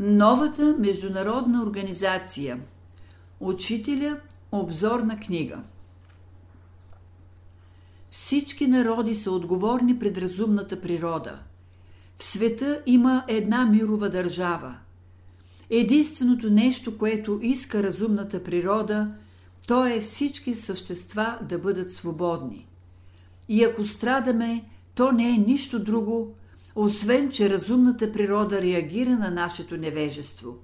Новата международна организация Учителя Обзорна книга Всички народи са отговорни пред разумната природа. В света има една мирова държава. Единственото нещо, което иска разумната природа, то е всички същества да бъдат свободни. И ако страдаме, то не е нищо друго, освен че разумната природа реагира на нашето невежество.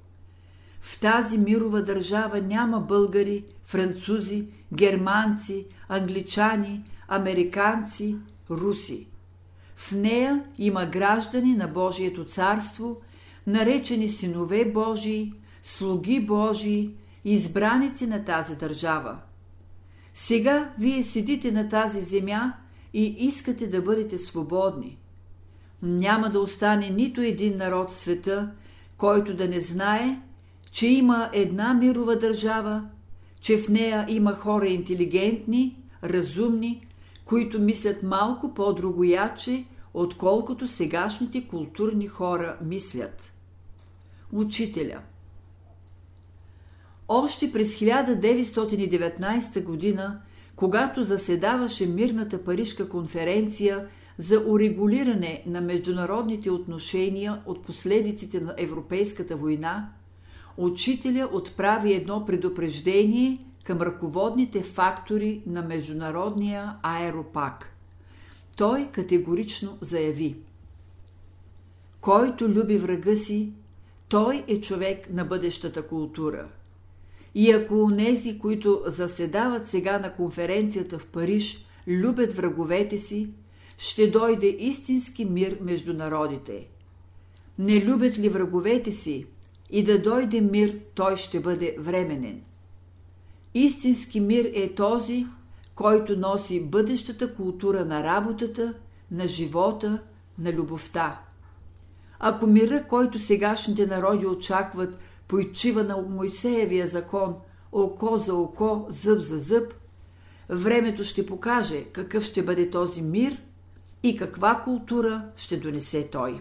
В тази мирова държава няма българи, французи, германци, англичани, американци, руси. В нея има граждани на Божието царство, наречени синове Божии, слуги Божии, избраници на тази държава. Сега вие седите на тази земя и искате да бъдете свободни – няма да остане нито един народ в света, който да не знае, че има една мирова държава, че в нея има хора интелигентни, разумни, които мислят малко по-другояче, отколкото сегашните културни хора мислят. Учителя Още през 1919 година, когато заседаваше Мирната Парижка конференция – за урегулиране на международните отношения от последиците на Европейската война, учителя отправи едно предупреждение към ръководните фактори на Международния аеропак. Той категорично заяви Който люби врага си, той е човек на бъдещата култура. И ако онези, които заседават сега на конференцията в Париж, любят враговете си, ще дойде истински мир между народите. Не любят ли враговете си и да дойде мир, той ще бъде временен. Истински мир е този, който носи бъдещата култура на работата, на живота, на любовта. Ако мира, който сегашните народи очакват, поичива на Моисеевия закон око за око, зъб за зъб, времето ще покаже какъв ще бъде този мир – и каква култура ще донесе той.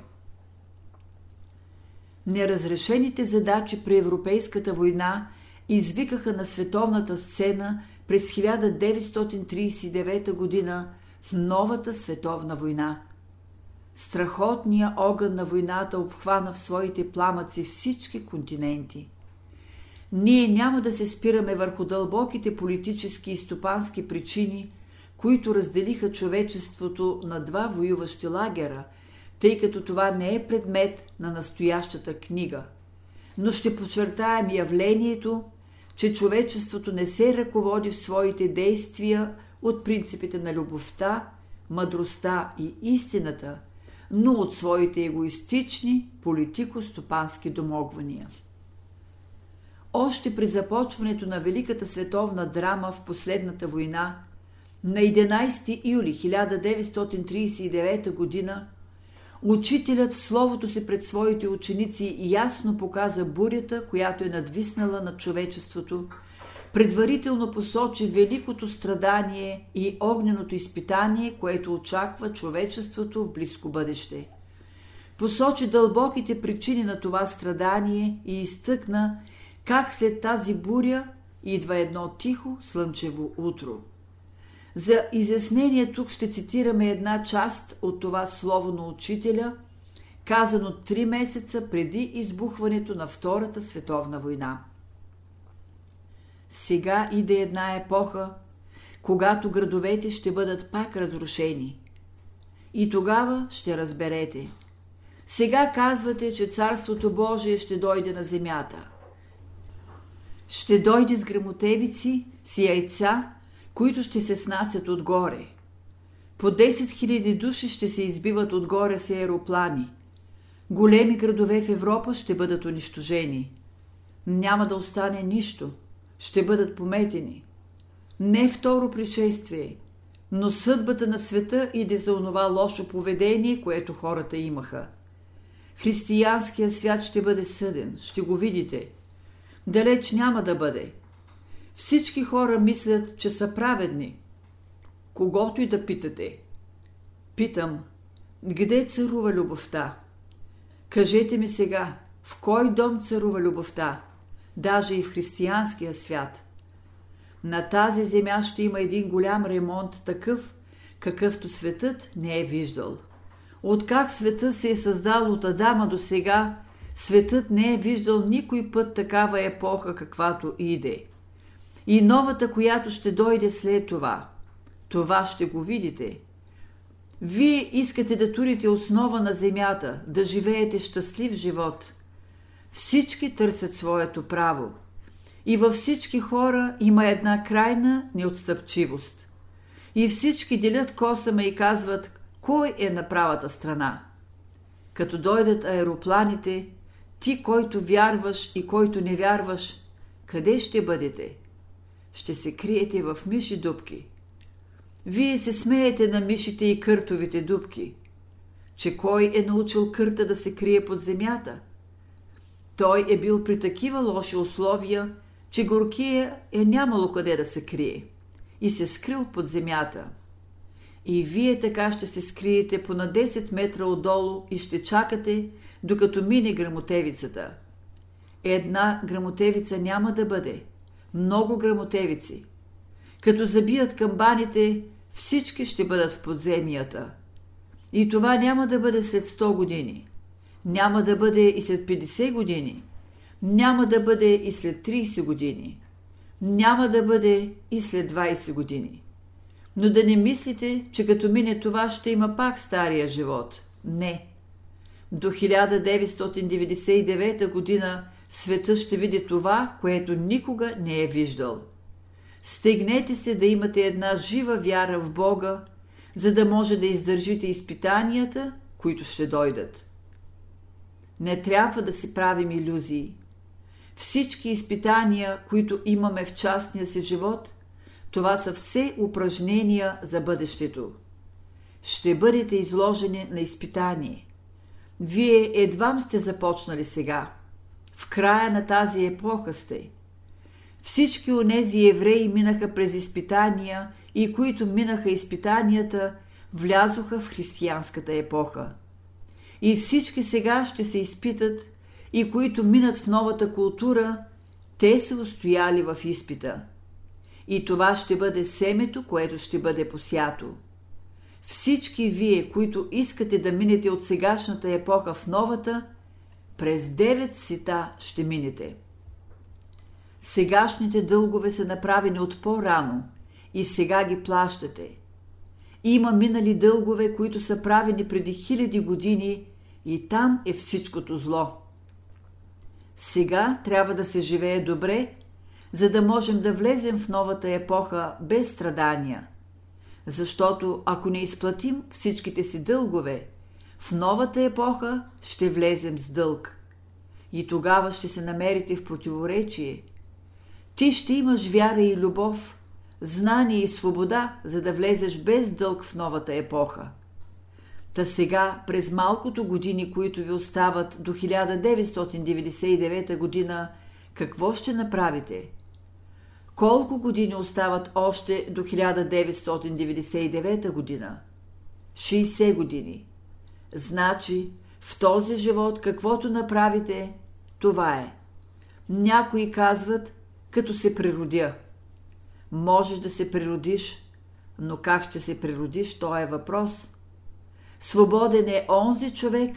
Неразрешените задачи при Европейската война извикаха на световната сцена през 1939 г. новата световна война. Страхотният огън на войната обхвана в своите пламъци всички континенти. Ние няма да се спираме върху дълбоките политически и стопански причини – които разделиха човечеството на два воюващи лагера, тъй като това не е предмет на настоящата книга. Но ще подчертаем явлението, че човечеството не се ръководи в своите действия от принципите на любовта, мъдростта и истината, но от своите егоистични политико-стопански домогвания. Още при започването на Великата световна драма в последната война – на 11 юли 1939 г. учителят в словото си пред своите ученици ясно показа бурята, която е надвиснала над човечеството, предварително посочи великото страдание и огненото изпитание, което очаква човечеството в близко бъдеще. Посочи дълбоките причини на това страдание и изтъкна как след тази буря идва едно тихо слънчево утро – за изяснение тук ще цитираме една част от това слово на учителя, казано три месеца преди избухването на Втората световна война. Сега иде една епоха, когато градовете ще бъдат пак разрушени. И тогава ще разберете. Сега казвате, че Царството Божие ще дойде на земята. Ще дойде с грамотевици, с яйца които ще се снасят отгоре. По 10 000 души ще се избиват отгоре с аероплани. Големи градове в Европа ще бъдат унищожени. Няма да остане нищо. Ще бъдат пометени. Не второ пришествие, но съдбата на света иде за онова лошо поведение, което хората имаха. Християнският свят ще бъде съден, ще го видите. Далеч няма да бъде – всички хора мислят, че са праведни. Когато и да питате. Питам, къде царува любовта? Кажете ми сега, В кой дом царува любовта? Даже и в християнския свят. На тази земя ще има един голям ремонт такъв, какъвто светът не е виждал. Откак света се е създал от Адама до сега, светът не е виждал никой път такава епоха, каквато иде. И новата, която ще дойде след това. Това ще го видите. Вие искате да турите основа на земята, да живеете щастлив живот. Всички търсят своето право. И във всички хора има една крайна неотстъпчивост. И всички делят косама и казват, кой е на правата страна. Като дойдат аеропланите, ти, който вярваш и който не вярваш, къде ще бъдете? Ще се криете в миши дубки. Вие се смеете на мишите и къртовите дубки. Че кой е научил кърта да се крие под земята? Той е бил при такива лоши условия, че горкия е нямало къде да се крие и се скрил под земята. И вие така ще се скриете по на 10 метра отдолу и ще чакате, докато мине грамотевицата. Една грамотевица няма да бъде. Много грамотевици. Като забият камбаните, всички ще бъдат в подземията. И това няма да бъде след 100 години. Няма да бъде и след 50 години. Няма да бъде и след 30 години. Няма да бъде и след 20 години. Но да не мислите, че като мине това ще има пак стария живот. Не. До 1999 година света ще види това, което никога не е виждал. Стегнете се да имате една жива вяра в Бога, за да може да издържите изпитанията, които ще дойдат. Не трябва да си правим иллюзии. Всички изпитания, които имаме в частния си живот, това са все упражнения за бъдещето. Ще бъдете изложени на изпитание. Вие едвам сте започнали сега. Края на тази епоха сте. Всички онези евреи минаха през изпитания и които минаха изпитанията, влязоха в християнската епоха. И всички сега ще се изпитат и които минат в новата култура, те са устояли в изпита – и това ще бъде семето, което ще бъде посято. Всички вие, които искате да минете от сегашната епоха в новата, през девет сита ще минете. Сегашните дългове са направени от по-рано и сега ги плащате. Има минали дългове, които са правени преди хиляди години и там е всичкото зло. Сега трябва да се живее добре за да можем да влезем в новата епоха без страдания. Защото ако не изплатим всичките си дългове, в новата епоха ще влезем с дълг. И тогава ще се намерите в противоречие. Ти ще имаш вяра и любов, знание и свобода, за да влезеш без дълг в новата епоха. Та сега, през малкото години, които ви остават до 1999 година, какво ще направите? Колко години остават още до 1999 година? 60 години. Значи, в този живот каквото направите, това е. Някои казват, като се природя. Можеш да се природиш, но как ще се природиш, то е въпрос. Свободен е онзи човек,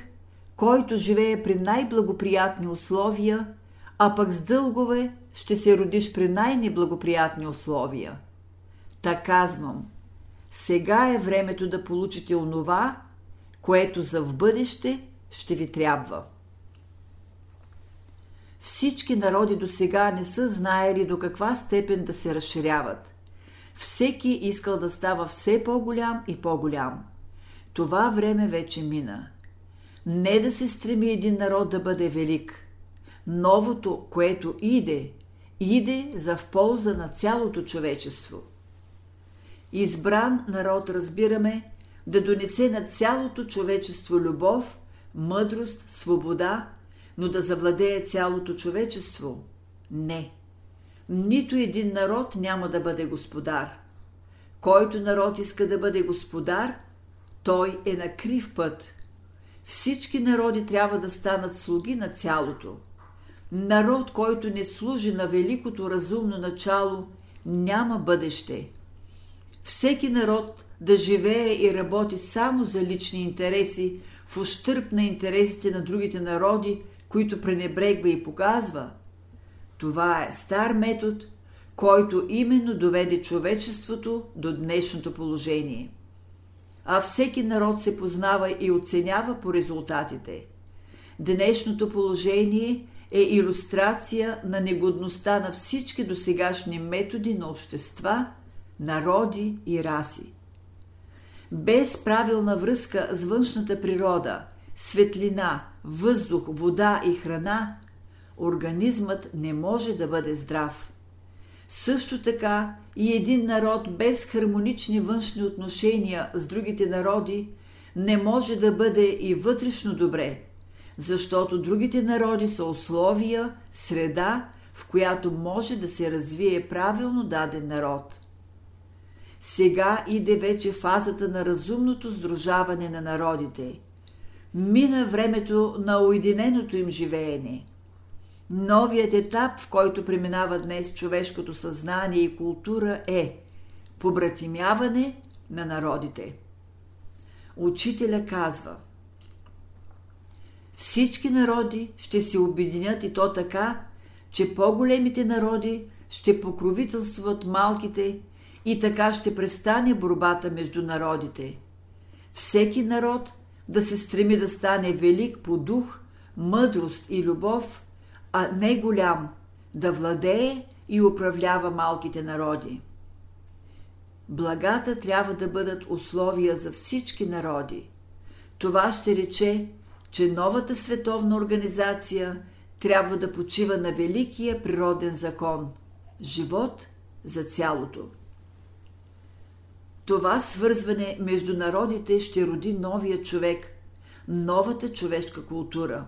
който живее при най-благоприятни условия, а пък с дългове ще се родиш при най-неблагоприятни условия. Та казвам, сега е времето да получите онова, което за в бъдеще ще ви трябва. Всички народи до сега не са знаели до каква степен да се разширяват. Всеки искал да става все по-голям и по-голям. Това време вече мина. Не да се стреми един народ да бъде велик. Новото, което иде, иде за в полза на цялото човечество. Избран народ разбираме да донесе на цялото човечество любов, мъдрост, свобода, но да завладее цялото човечество – не. Нито един народ няма да бъде господар. Който народ иска да бъде господар, той е на крив път. всички народи трябва да станат слуги на цялото. Народ, който не служи на великото разумно начало, няма бъдеще. Всеки народ да живее и работи само за лични интереси, в ущърп на интересите на другите народи, които пренебрегва и показва. Това е стар метод, който именно доведе човечеството до днешното положение. А всеки народ се познава и оценява по резултатите. Днешното положение е иллюстрация на негодността на всички досегашни методи на общества, народи и раси. Без правилна връзка с външната природа, светлина, въздух, вода и храна, организмът не може да бъде здрав. Също така и един народ без хармонични външни отношения с другите народи не може да бъде и вътрешно добре, защото другите народи са условия, среда, в която може да се развие правилно даден народ. Сега иде вече фазата на разумното сдружаване на народите. Мина времето на уединеното им живеене. Новият етап, в който преминава днес човешкото съзнание и култура е побратимяване на народите. Учителя казва Всички народи ще се обединят и то така, че по-големите народи ще покровителстват малките и така ще престане борбата между народите. Всеки народ да се стреми да стане велик по дух, мъдрост и любов, а не голям, да владее и управлява малките народи. Благата трябва да бъдат условия за всички народи. Това ще рече, че новата световна организация трябва да почива на великия природен закон – живот за цялото. Това свързване между народите ще роди новия човек, новата човешка култура.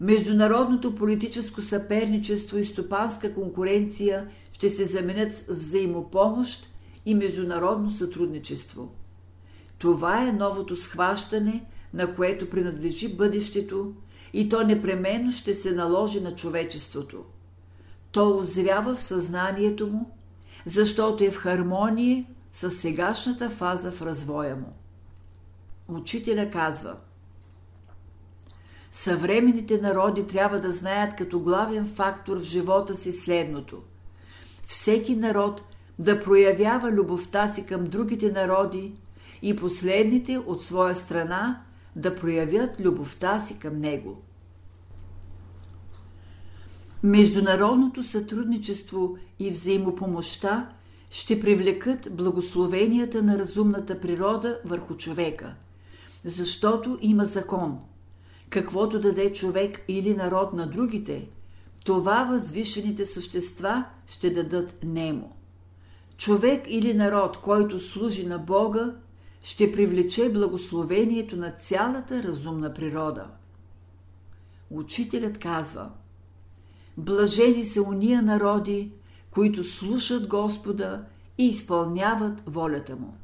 Международното политическо съперничество и стопанска конкуренция ще се заменят с взаимопомощ и международно сътрудничество. Това е новото схващане, на което принадлежи бъдещето и то непременно ще се наложи на човечеството. То озрява в съзнанието му, защото е в хармония с сегашната фаза в развоя му. Учителя казва Съвременните народи трябва да знаят като главен фактор в живота си следното. Всеки народ да проявява любовта си към другите народи и последните от своя страна да проявят любовта си към него. Международното сътрудничество и взаимопомощта ще привлекат благословенията на разумната природа върху човека, защото има закон. Каквото даде човек или народ на другите, това възвишените същества ще дадат немо. Човек или народ, който служи на Бога, ще привлече благословението на цялата разумна природа. Учителят казва Блажени са уния народи, които слушат Господа и изпълняват волята Му.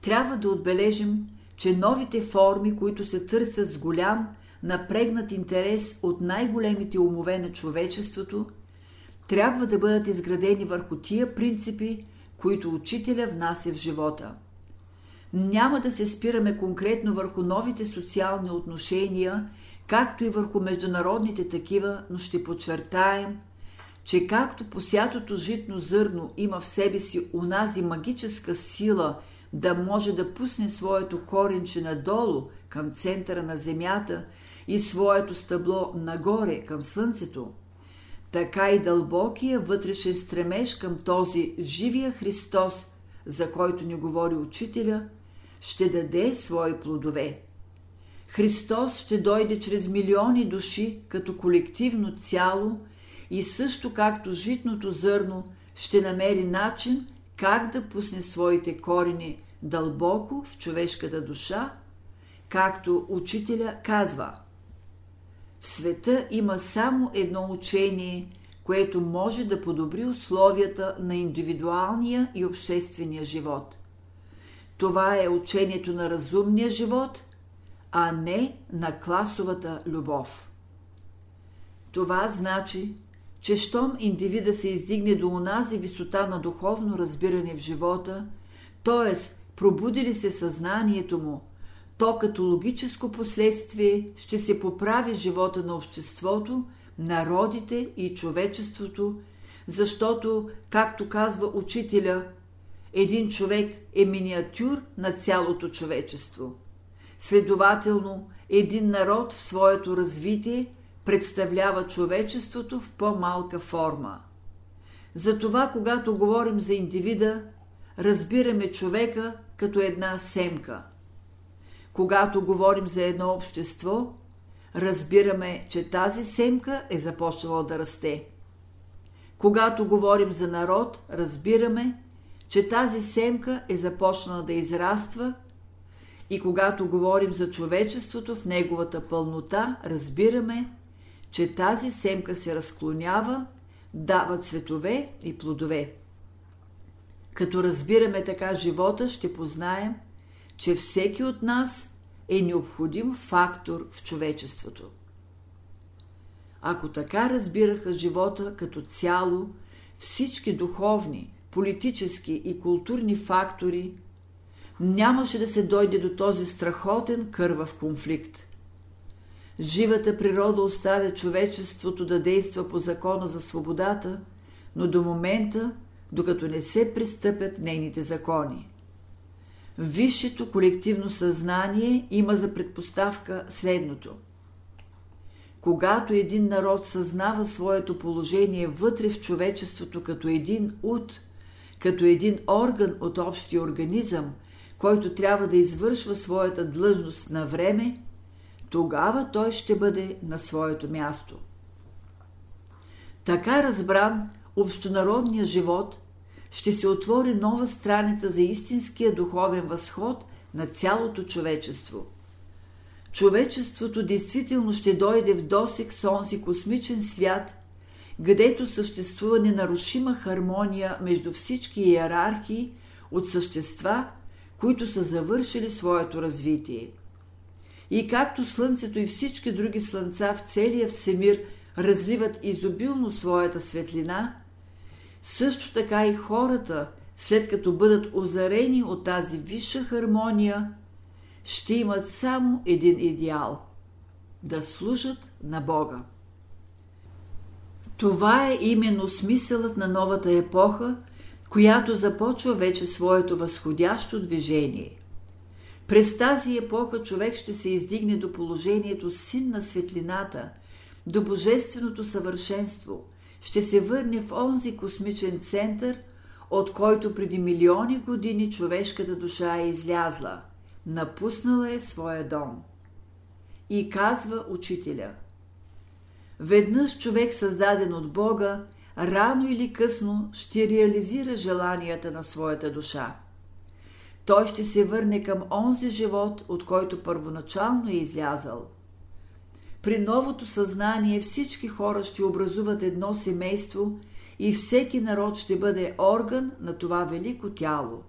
Трябва да отбележим, че новите форми, които се търсят с голям, напрегнат интерес от най-големите умове на човечеството, трябва да бъдат изградени върху тия принципи, които учителя внася в живота. Няма да се спираме конкретно върху новите социални отношения, както и върху международните такива, но ще подчертаем – че както посятото житно зърно има в себе си унази магическа сила да може да пусне своето коренче надолу към центъра на земята и своето стъбло нагоре към слънцето, така и дълбокия вътрешен стремеж към този живия Христос, за който ни говори учителя, ще даде свои плодове. Христос ще дойде чрез милиони души като колективно цяло – и също както житното зърно ще намери начин как да пусне своите корени дълбоко в човешката душа, както учителя казва. В света има само едно учение, което може да подобри условията на индивидуалния и обществения живот. това е учението на разумния живот, а не на класовата любов. Това значи, че щом индивида се издигне до онази висота на духовно разбиране в живота, т.е. пробуди ли се съзнанието му, то като логическо последствие ще се поправи живота на обществото, народите и човечеството, защото, както казва учителя, един човек е миниатюр на цялото човечество. Следователно, един народ в своето развитие представлява човечеството в по-малка форма. Затова, когато говорим за индивида, разбираме човека като една семка. Когато говорим за едно общество, разбираме, че тази семка е започнала да расте. Когато говорим за народ, разбираме, че тази семка е започнала да израства и когато говорим за човечеството в неговата пълнота, разбираме, че тази семка се разклонява, дава цветове и плодове. Като разбираме така живота, ще познаем, че всеки от нас е необходим фактор в човечеството. Ако така разбираха живота като цяло, всички духовни, политически и културни фактори, нямаше да се дойде до този страхотен кървав конфликт. Живата природа оставя човечеството да действа по закона за свободата, но до момента, докато не се пристъпят нейните закони. Висшето колективно съзнание има за предпоставка следното. Когато един народ съзнава своето положение вътре в човечеството като един ут, като един орган от общия организъм, който трябва да извършва своята длъжност на време, тогава той ще бъде на своето място. Така разбран, общонародният живот ще се отвори нова страница за истинския духовен възход на цялото човечество. Човечеството действително ще дойде в досек с онзи космичен свят, където съществува ненарушима хармония между всички иерархии от същества, които са завършили своето развитие. И както Слънцето и всички други слънца в целия всемир разливат изобилно своята светлина, също така и хората, след като бъдат озарени от тази висша хармония, ще имат само един идеал – да служат на Бога. Това е именно смисълът на новата епоха, която започва вече своето възходящо движение. През тази епоха човек ще се издигне до положението син на светлината, до божественото съвършенство, ще се върне в онзи космичен център, от който преди милиони години човешката душа е излязла, напуснала е своя дом. И казва учителя – Веднъж човек, създаден от Бога, рано или късно ще реализира желанията на своята душа той ще се върне към онзи живот, от който първоначално е излязал. При новото съзнание всички хора ще образуват едно семейство и всеки народ ще бъде орган на това велико тяло.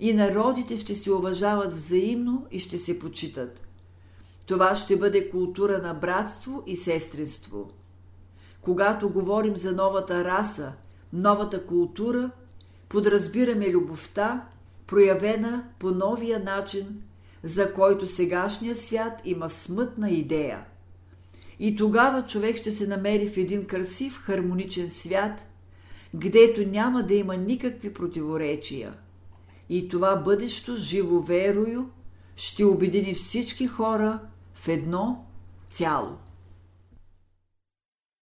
И народите ще се уважават взаимно и ще се почитат. Това ще бъде култура на братство и сестринство. Когато говорим за новата раса, новата култура, подразбираме любовта, проявена по новия начин, за който сегашния свят има смътна идея. И тогава човек ще се намери в един красив, хармоничен свят, гдето няма да има никакви противоречия. И това бъдещо живо верою ще обедини всички хора в едно цяло.